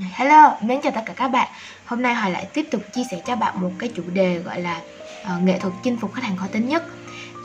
Hello, mến chào tất cả các bạn. Hôm nay Hoài lại tiếp tục chia sẻ cho bạn một cái chủ đề gọi là uh, nghệ thuật chinh phục khách hàng khó tính nhất.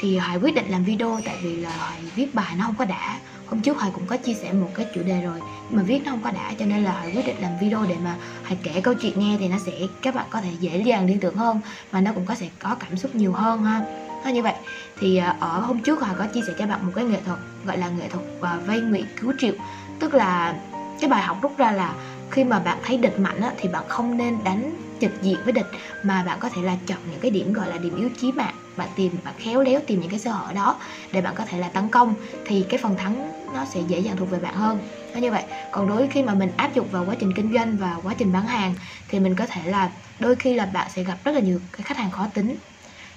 Thì Hoài quyết định làm video tại vì là Hoài viết bài nó không có đã. Hôm trước Hoài cũng có chia sẻ một cái chủ đề rồi Nhưng mà viết nó không có đã cho nên là Hoài quyết định làm video để mà Hoài kể câu chuyện nghe thì nó sẽ các bạn có thể dễ dàng liên tưởng hơn Và nó cũng có sẽ có cảm xúc nhiều hơn ha. Nó như vậy. Thì uh, ở hôm trước Hoài có chia sẻ cho bạn một cái nghệ thuật gọi là nghệ thuật uh, vay nguyện cứu triệu. Tức là cái bài học rút ra là khi mà bạn thấy địch mạnh á, thì bạn không nên đánh trực diện với địch mà bạn có thể là chọn những cái điểm gọi là điểm yếu chí mạng. Bạn tìm bạn khéo léo tìm những cái sơ hở đó để bạn có thể là tấn công thì cái phần thắng nó sẽ dễ dàng thuộc về bạn hơn. Nó như vậy. Còn đối khi mà mình áp dụng vào quá trình kinh doanh và quá trình bán hàng thì mình có thể là đôi khi là bạn sẽ gặp rất là nhiều cái khách hàng khó tính.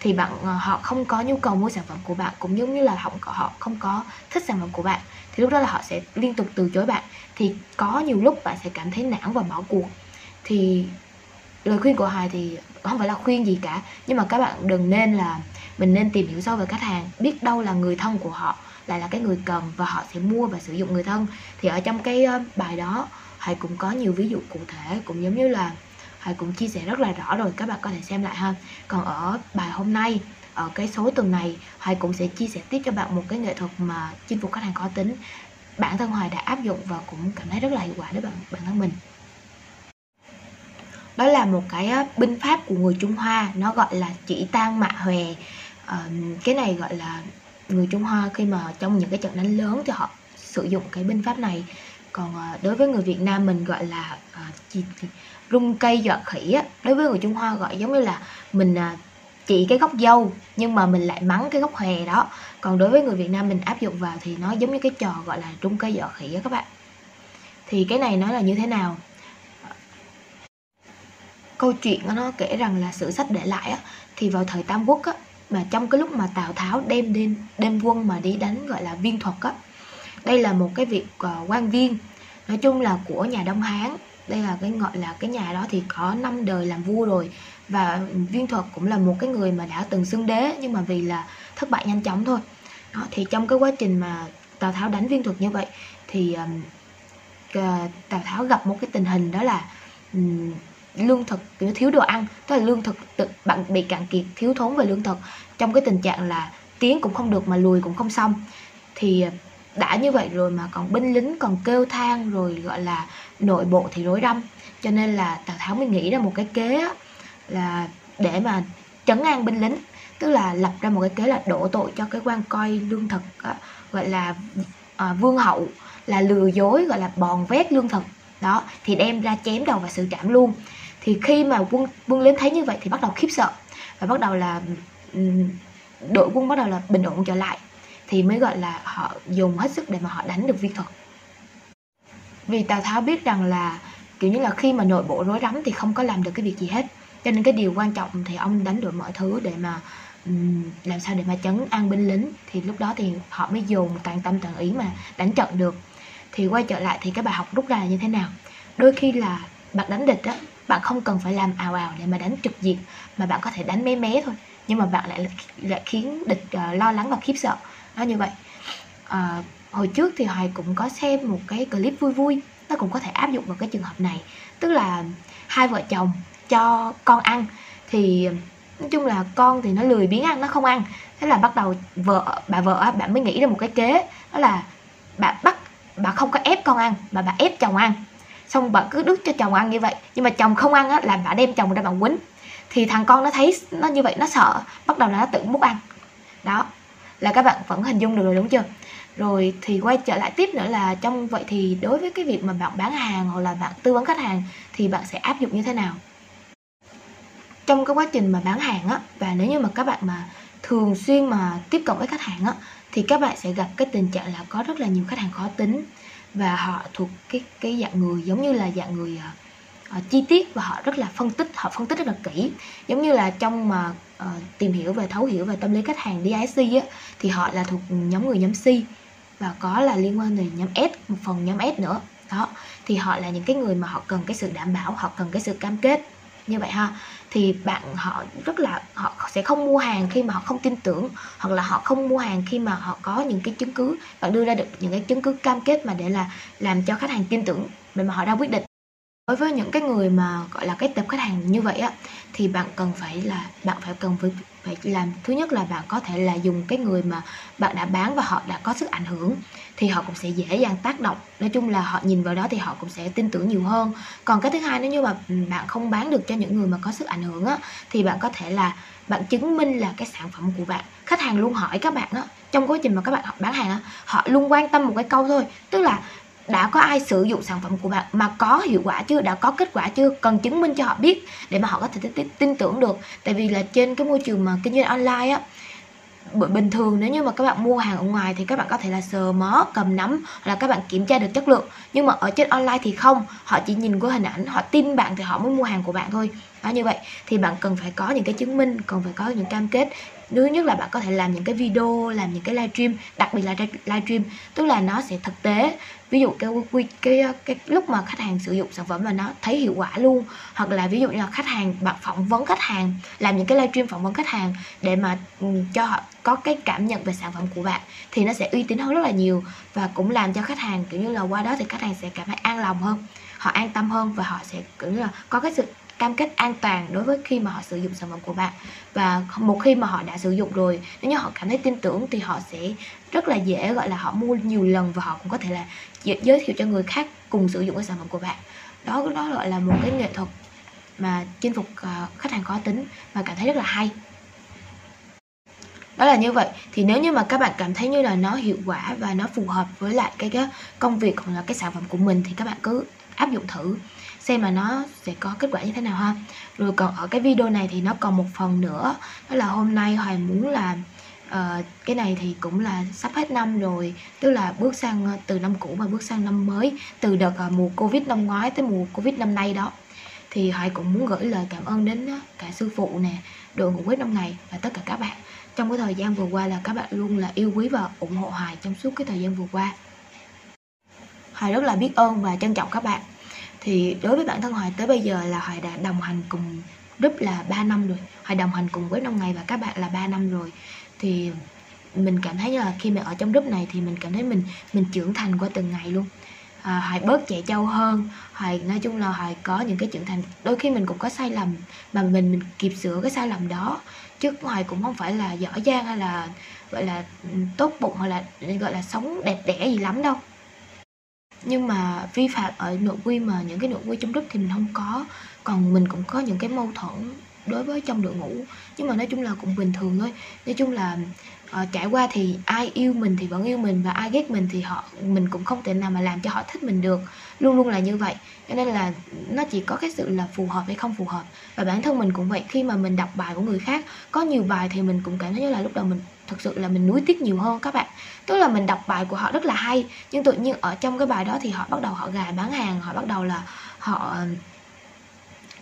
Thì bạn ờ, họ không có nhu cầu mua sản phẩm của bạn cũng giống như là họ họ không có thích sản phẩm của bạn thì lúc đó là họ sẽ liên tục từ chối bạn. Thì có nhiều lúc bạn sẽ cảm thấy nản và bỏ cuộc. Thì lời khuyên của Hoài thì không phải là khuyên gì cả, nhưng mà các bạn đừng nên là mình nên tìm hiểu sâu về khách hàng, biết đâu là người thân của họ lại là cái người cần và họ sẽ mua và sử dụng người thân. Thì ở trong cái ờ, bài đó, Hoài cũng có nhiều ví dụ cụ thể, cũng giống như là Hoài cũng chia sẻ rất là rõ rồi, các bạn có thể xem lại ha. Còn ở bài hôm nay ở cái số tuần này Hoài cũng sẽ chia sẻ tiếp cho bạn một cái nghệ thuật mà chinh phục khách hàng khó tính. Bản thân Hoài đã áp dụng và cũng cảm thấy rất là hiệu quả đối với bản, bản thân mình. Đó là một cái binh pháp của người Trung Hoa nó gọi là chỉ tang mạ hòe. À, cái này gọi là người Trung Hoa khi mà trong những cái trận đánh lớn thì họ sử dụng cái binh pháp này. Còn à, đối với người Việt Nam mình gọi là à, chỉ, rung cây dọa khỉ á đối với người Trung Hoa gọi giống như là mình à, chỉ cái gốc dâu nhưng mà mình lại mắng cái gốc hòe đó. Còn đối với người Việt Nam mình áp dụng vào thì nó giống như cái trò gọi là trung cây dọ khỉ á các bạn. Thì cái này nói là như thế nào? Câu chuyện nó kể rằng là sử sách để lại á, thì vào thời Tam Quốc á, mà trong cái lúc mà Tào Tháo đem đem đem quân mà đi đánh gọi là viên thuật á đây là một cái việc uh, quan viên nói chung là của nhà Đông Hán đây là cái gọi là cái nhà đó thì có năm đời làm vua rồi. Và viên thuật cũng là một cái người mà đã từng xưng đế nhưng mà vì là thất bại nhanh chóng thôi. Đó, thì trong cái quá trình mà tào tháo đánh viên thuật như vậy thì um, tào tháo gặp một cái tình hình đó là um, lương thực kiểu thiếu đồ ăn. Tức là lương thực tự bạn bị cạn kiệt thiếu thốn về lương thực. Trong cái tình trạng là tiến cũng không được mà lùi cũng không xong. Thì đã như vậy rồi mà còn binh lính còn kêu than rồi gọi là nội bộ thì rối rắm. Cho nên là tào tháo mới nghĩ ra một cái kế á, là để mà trấn an binh lính. Tức là lập ra một cái kế là đổ tội cho cái quan coi lương thực á, gọi là à, vương hậu là lừa dối gọi là bòn vét lương thực. Đó thì đem ra chém đầu và xử trảm luôn. Thì khi mà quân quân lính thấy như vậy thì bắt đầu khiếp sợ và bắt đầu là đội quân bắt đầu là bình ổn trở lại thì mới gọi là họ dùng hết sức để mà họ đánh được viên thuật. Vì tào tháo biết rằng là kiểu như là khi mà nội bộ rối rắm thì không có làm được cái việc gì hết. Cho nên cái điều quan trọng thì ông đánh đổi mọi thứ để mà um, làm sao để mà chấn an binh lính. Thì lúc đó thì họ mới dùng toàn tâm toàn ý mà đánh trận được. Thì quay trở lại thì cái bài học rút ra là như thế nào? Đôi khi là bạn đánh địch á bạn không cần phải làm ào ào để mà đánh trực diện mà bạn có thể đánh mé mé thôi. Nhưng mà bạn lại lại khiến địch uh, lo lắng và khiếp sợ nó như vậy. À, hồi trước thì hoài cũng có xem một cái clip vui vui. Nó cũng có thể áp dụng vào cái trường hợp này. Tức là hai vợ chồng cho con ăn. Thì nói chung là con thì nó lười biếng ăn nó không ăn. Thế là bắt đầu vợ bà vợ bạn mới nghĩ ra một cái kế. Đó là bà bắt bà không có ép con ăn mà bà ép chồng ăn. Xong bà cứ đút cho chồng ăn như vậy. Nhưng mà chồng không ăn á là bà đem chồng ra bà quýnh. Thì thằng con nó thấy nó như vậy nó sợ. Bắt đầu là nó tự múc ăn. Đó là các bạn vẫn hình dung được rồi, đúng chưa? Rồi thì quay trở lại tiếp nữa là trong, vậy thì đối với cái việc mà bạn bán hàng hoặc là bạn tư vấn khách hàng thì bạn sẽ áp dụng như thế nào? Trong cái quá trình mà bán hàng á, và nếu như mà các bạn mà thường xuyên mà tiếp cận với khách hàng á, thì các bạn sẽ gặp cái tình trạng là có rất là nhiều khách hàng khó tính và họ thuộc cái cái dạng người giống như là dạng người à, uh, chi tiết và họ rất là phân tích họ phân tích rất là kỹ. Giống như là trong mà uh, tìm hiểu về thấu hiểu về tâm lý khách hàng DISC á thì họ là thuộc nhóm người nhóm C và có là liên quan đến nhóm S một phần nhóm S nữa. Đó thì họ là những cái người mà họ cần cái sự đảm bảo họ cần cái sự cam kết. Như vậy ha thì bạn họ rất là họ sẽ không mua hàng khi mà họ không tin tưởng hoặc là họ không mua hàng khi mà họ có những cái chứng cứ bạn đưa ra được những cái chứng cứ cam kết mà để là làm cho khách hàng tin tưởng để mà họ ra quyết định đối với những cái người mà, gọi là, cái tập khách hàng như vậy á, thì bạn cần phải là, bạn phải cần phải phải làm, thứ nhất là bạn có thể là dùng cái người mà bạn đã bán và họ đã có sức ảnh hưởng, thì họ cũng sẽ dễ dàng tác động. Nói chung là họ nhìn vào đó thì họ cũng sẽ tin tưởng nhiều hơn. Còn cái thứ hai, nếu như mà bạn không bán được cho những người mà có sức ảnh hưởng á, thì bạn có thể là, bạn chứng minh là cái sản phẩm của bạn. Khách hàng luôn hỏi các bạn á, trong quá trình mà các bạn bán hàng á, họ luôn quan tâm một cái câu thôi, tức là đã có ai sử dụng sản phẩm của bạn mà có hiệu quả chưa, đã có kết quả chưa, cần chứng minh cho họ biết để mà họ có thể tin tưởng được. Tại vì là trên cái môi trường mà kinh doanh online á bình thường nếu như mà các bạn mua hàng ở ngoài thì các bạn có thể là sờ mó, cầm nắm hoặc là các bạn kiểm tra được chất lượng. Nhưng mà ở trên online thì không, họ chỉ nhìn qua hình ảnh, họ tin bạn thì họ mới mua hàng của bạn thôi. Đó, như vậy thì bạn cần phải có những cái chứng minh, cần phải có những cam kết thứ nhất là bạn có thể làm những cái video làm những cái livestream đặc biệt là livestream. Tức là nó sẽ thực tế. Ví dụ cái, cái cái cái lúc mà khách hàng sử dụng sản phẩm mà nó thấy hiệu quả luôn. Hoặc là ví dụ như là khách hàng bạn phỏng vấn khách hàng làm những cái livestream phỏng vấn khách hàng để mà ừ, cho họ có cái cảm nhận về sản phẩm của bạn thì nó sẽ uy tín hơn rất là nhiều và cũng làm cho khách hàng kiểu như là qua đó thì khách hàng sẽ cảm thấy an lòng hơn họ an tâm hơn và họ sẽ kiểu như là có cái sự cam kết an toàn đối với khi mà họ sử dụng sản phẩm của bạn. Và một khi mà họ đã sử dụng rồi nếu như họ cảm thấy tin tưởng thì họ sẽ rất là dễ gọi là họ mua nhiều lần và họ cũng có thể là giới thiệu cho người khác cùng sử dụng cái sản phẩm của bạn. Đó đó gọi là một cái nghệ thuật mà chinh phục ờ, khách hàng khó tính và cảm thấy rất là hay. Đó là như vậy. Thì nếu như mà các bạn cảm thấy như là nó hiệu quả và nó phù hợp với lại cái, cái công việc hoặc là cái sản phẩm của mình thì các bạn cứ áp dụng thử xem mà nó sẽ có kết quả như thế nào ha. Rồi còn ở cái video này thì nó còn một phần nữa đó là hôm nay hoài muốn là uh, cái này thì cũng là sắp hết năm rồi tức là bước sang ờ, từ năm cũ và bước sang năm mới từ đợt uh, mùa covid năm ngoái tới mùa covid năm nay đó. Thì hoài cũng muốn gửi lời cảm ơn đến cả sư phụ nè đội ngũ quét năm ngày và tất cả các bạn. Trong cái thời gian vừa qua là các bạn luôn là yêu quý và ủng hộ hoài trong suốt cái thời gian vừa qua. Hoài rất là biết ơn và trân trọng các bạn thì đối với bản thân Hoài tới bây giờ là Hoài đã đồng hành cùng group là 3 năm rồi. Hoài đồng hành cùng với năm ngày và các bạn là 3 năm rồi. Thì mình cảm thấy là khi mà ở trong group này thì mình cảm thấy mình mình trưởng thành qua từng ngày luôn. À, Hoài bớt chạy trâu hơn. Hoài nói chung là Hoài có những cái trưởng thành. Đôi khi mình cũng có sai lầm mà mình mình kịp sửa cái sai lầm đó. Chứ Hoài cũng không phải là giỏi giang hay là gọi là ừ, tốt bụng hay là gọi là sống đẹp đẽ gì lắm đâu nhưng mà vi phạm ở nội quy mà những cái nội quy trong lớp thì mình không có. Còn mình cũng có những cái mâu thuẫn đối với trong đội ngũ. Nhưng mà nói chung là cũng bình thường thôi. Nói chung là uh, trải qua thì ai yêu mình thì vẫn yêu mình và ai ghét mình thì họ mình cũng không thể nào mà làm cho họ thích mình được. Luôn luôn là như vậy. Cho nên là nó chỉ có cái sự là phù hợp hay không phù hợp. Và bản thân mình cũng vậy. Khi mà mình đọc bài của người khác có nhiều bài thì mình cũng cảm thấy như là lúc đầu mình thực sự là mình nuối tiếc nhiều hơn các bạn. Tức là mình đọc bài của họ rất là hay, nhưng tự nhiên ở trong cái bài đó thì họ bắt đầu họ gài bán hàng, họ bắt đầu là họ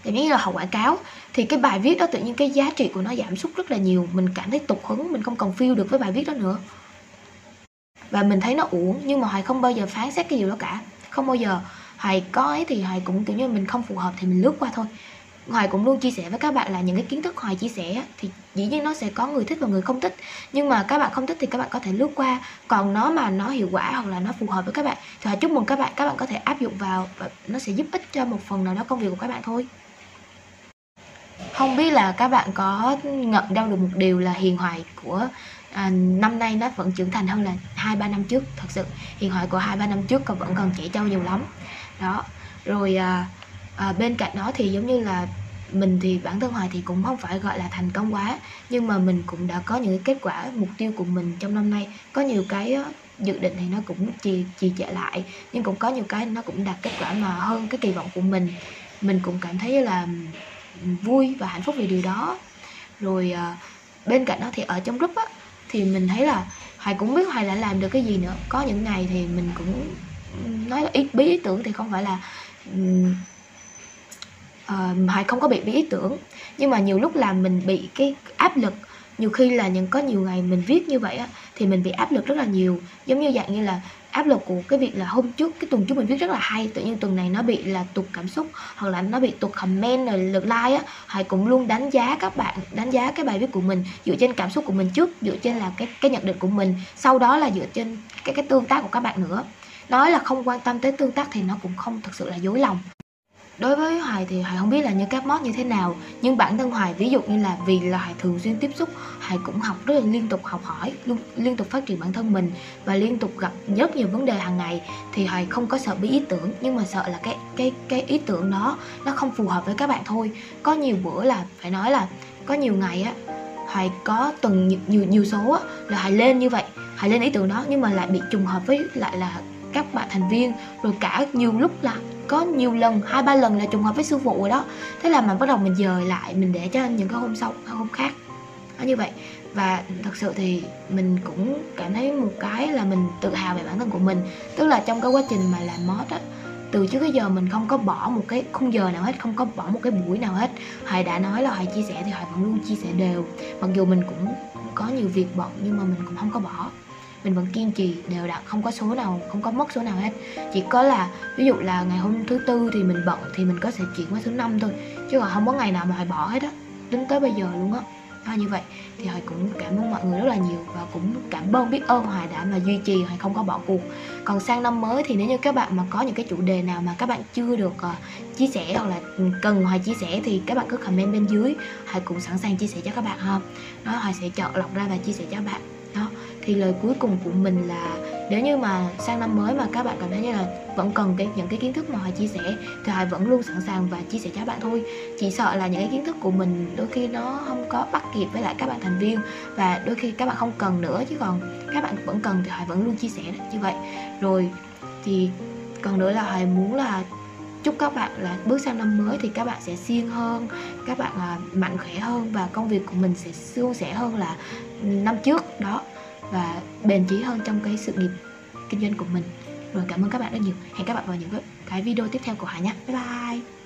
cảm như là họ quảng cáo. Thì cái bài viết đó tự nhiên cái giá trị của nó giảm sút rất là nhiều. Mình cảm thấy tục hứng, mình không còn feel được với bài viết đó nữa. Và mình thấy nó uổng, nhưng mà hoài không bao giờ phán xét cái điều đó cả. Không bao giờ. Hoài có ấy thì hoài cũng, kiểu như, mình không phù hợp thì mình lướt qua thôi. Hoài cũng luôn chia sẻ với các bạn là những cái kiến thức Hoài chia sẻ thì dĩ nhiên nó sẽ có người thích và người không thích. Nhưng mà các bạn không thích thì các bạn có thể lướt qua. Còn nó mà nó hiệu quả hoặc là nó phù hợp với các bạn thì Hoài chúc mừng các bạn các bạn có thể áp dụng vào và nó sẽ giúp ích cho một phần nào đó công việc của các bạn thôi. Không biết là các bạn có ngậm đâu được một điều là hiền hoài của à, năm nay nó vẫn trưởng thành hơn là hai ba năm trước thật sự. Hiền hoài của hai ba năm trước còn vẫn còn trẻ trâu nhiều lắm. Đó rồi à, à, bên cạnh đó thì giống như là mình thì bản thân hoài thì cũng không phải gọi là thành công quá nhưng mà mình cũng đã có những kết quả mục tiêu của mình trong năm nay. Có nhiều cái dự định thì nó cũng trì trì trệ lại nhưng cũng có nhiều cái nó cũng đạt kết quả mà hơn cái kỳ vọng của mình. Mình cũng cảm thấy là vui và hạnh phúc vì điều đó. Rồi à, bên cạnh đó thì ở trong group á thì mình thấy là hoài cũng biết hoài đã làm được cái gì nữa. Có những ngày thì mình cũng nói là ý bí ý tưởng thì không phải là Ờ, uh, Hoài không có bị bị ý tưởng. Nhưng mà nhiều lúc là mình bị cái áp lực. Nhiều khi là những có nhiều ngày mình viết như vậy á thì mình bị áp lực rất là nhiều. Giống như dạng như là áp lực của cái việc là hôm trước cái tuần trước mình viết rất là hay tự nhiên tuần này nó bị là tụt cảm xúc hoặc là nó bị tụt comment rồi lượt like á hay cũng luôn đánh giá các bạn đánh giá cái bài viết của mình dựa trên cảm xúc của mình trước dựa trên là cái cái nhận định của mình sau đó là dựa trên cái cái tương tác của các bạn nữa. Nói là không quan tâm tới tương tác thì nó cũng không thực sự là dối lòng đối với Hoài thì Hoài không biết là như các mod như thế nào nhưng bản thân Hoài ví dụ như là vì là Hoài thường xuyên tiếp xúc Hoài cũng học rất là liên tục học hỏi luôn liên tục phát triển bản thân mình và liên tục gặp rất nhiều vấn đề hàng ngày thì Hoài không có sợ bị ý tưởng nhưng mà sợ là cái cái cái ý tưởng đó nó không phù hợp với các bạn thôi. Có nhiều bữa là phải nói là có nhiều ngày á Hoài có từng nhiều nhiều, nhiều số á, là Hoài lên như vậy Hoài lên ý tưởng đó nhưng mà lại bị trùng hợp với lại là các bạn thành viên rồi cả nhiều lúc là có nhiều lần, hai, ba lần là trùng hợp với sư phụ rồi đó. Thế là mình bắt đầu mình dời lại, mình để cho những cái hôm sau, hôm khác. Nó như vậy. Và thật sự thì mình cũng cảm thấy một cái là mình tự hào về bản thân của mình. Tức là trong cái quá trình mà làm mod á, từ trước tới giờ mình không có bỏ một cái khung giờ nào hết, không có bỏ một cái buổi nào hết. Hoài đã nói là hoài chia sẻ thì hoài vẫn luôn chia sẻ đều. Mặc dù mình cũng có nhiều việc bận nhưng mà mình cũng không có bỏ mình vẫn kiên trì đều đặn không có số nào không có mất số nào hết. Chỉ có là ví dụ là ngày hôm thứ tư thì mình bận thì mình có thể chuyển qua thứ năm thôi chứ còn không có ngày nào mà hoài bỏ hết á tính tới bây giờ luôn á. À, như vậy. Thì hoài cũng cảm ơn mọi người rất là nhiều và cũng cảm ơn biết ơn hoài đã mà duy trì hoài không có bỏ cuộc. Còn sang năm mới thì nếu như các bạn mà có những cái chủ đề nào mà các bạn chưa được uh, chia sẻ hoặc là cần hoài chia sẻ thì các bạn cứ comment bên dưới. Hoài cũng sẵn sàng chia sẻ cho các bạn ha. Nói hoài sẽ chọn lọc ra và chia sẻ cho các bạn thì lời cuối cùng của mình là, nếu như mà sang năm mới mà các bạn cảm thấy như là vẫn cần cái, những cái kiến thức mà họ chia sẻ, thì họ vẫn luôn sẵn sàng và chia sẻ cho các bạn thôi. Chỉ sợ là những cái kiến thức của mình đôi khi nó không có bắt kịp với lại các bạn thành viên và đôi khi các bạn không cần nữa, chứ còn các bạn vẫn cần thì họ vẫn luôn chia sẻ như vậy. Rồi, thì còn nữa là họ muốn là chúc các bạn là bước sang năm mới thì các bạn sẽ siêng hơn, các bạn à, mạnh khỏe hơn và công việc của mình sẽ suôn sẻ hơn là năm trước. Đó và bền chí hơn trong cái sự nghiệp kinh doanh của mình. Rồi cảm ơn các bạn rất nhiều. Hẹn các bạn vào những cái video tiếp theo của Hà nhé. Bye bye.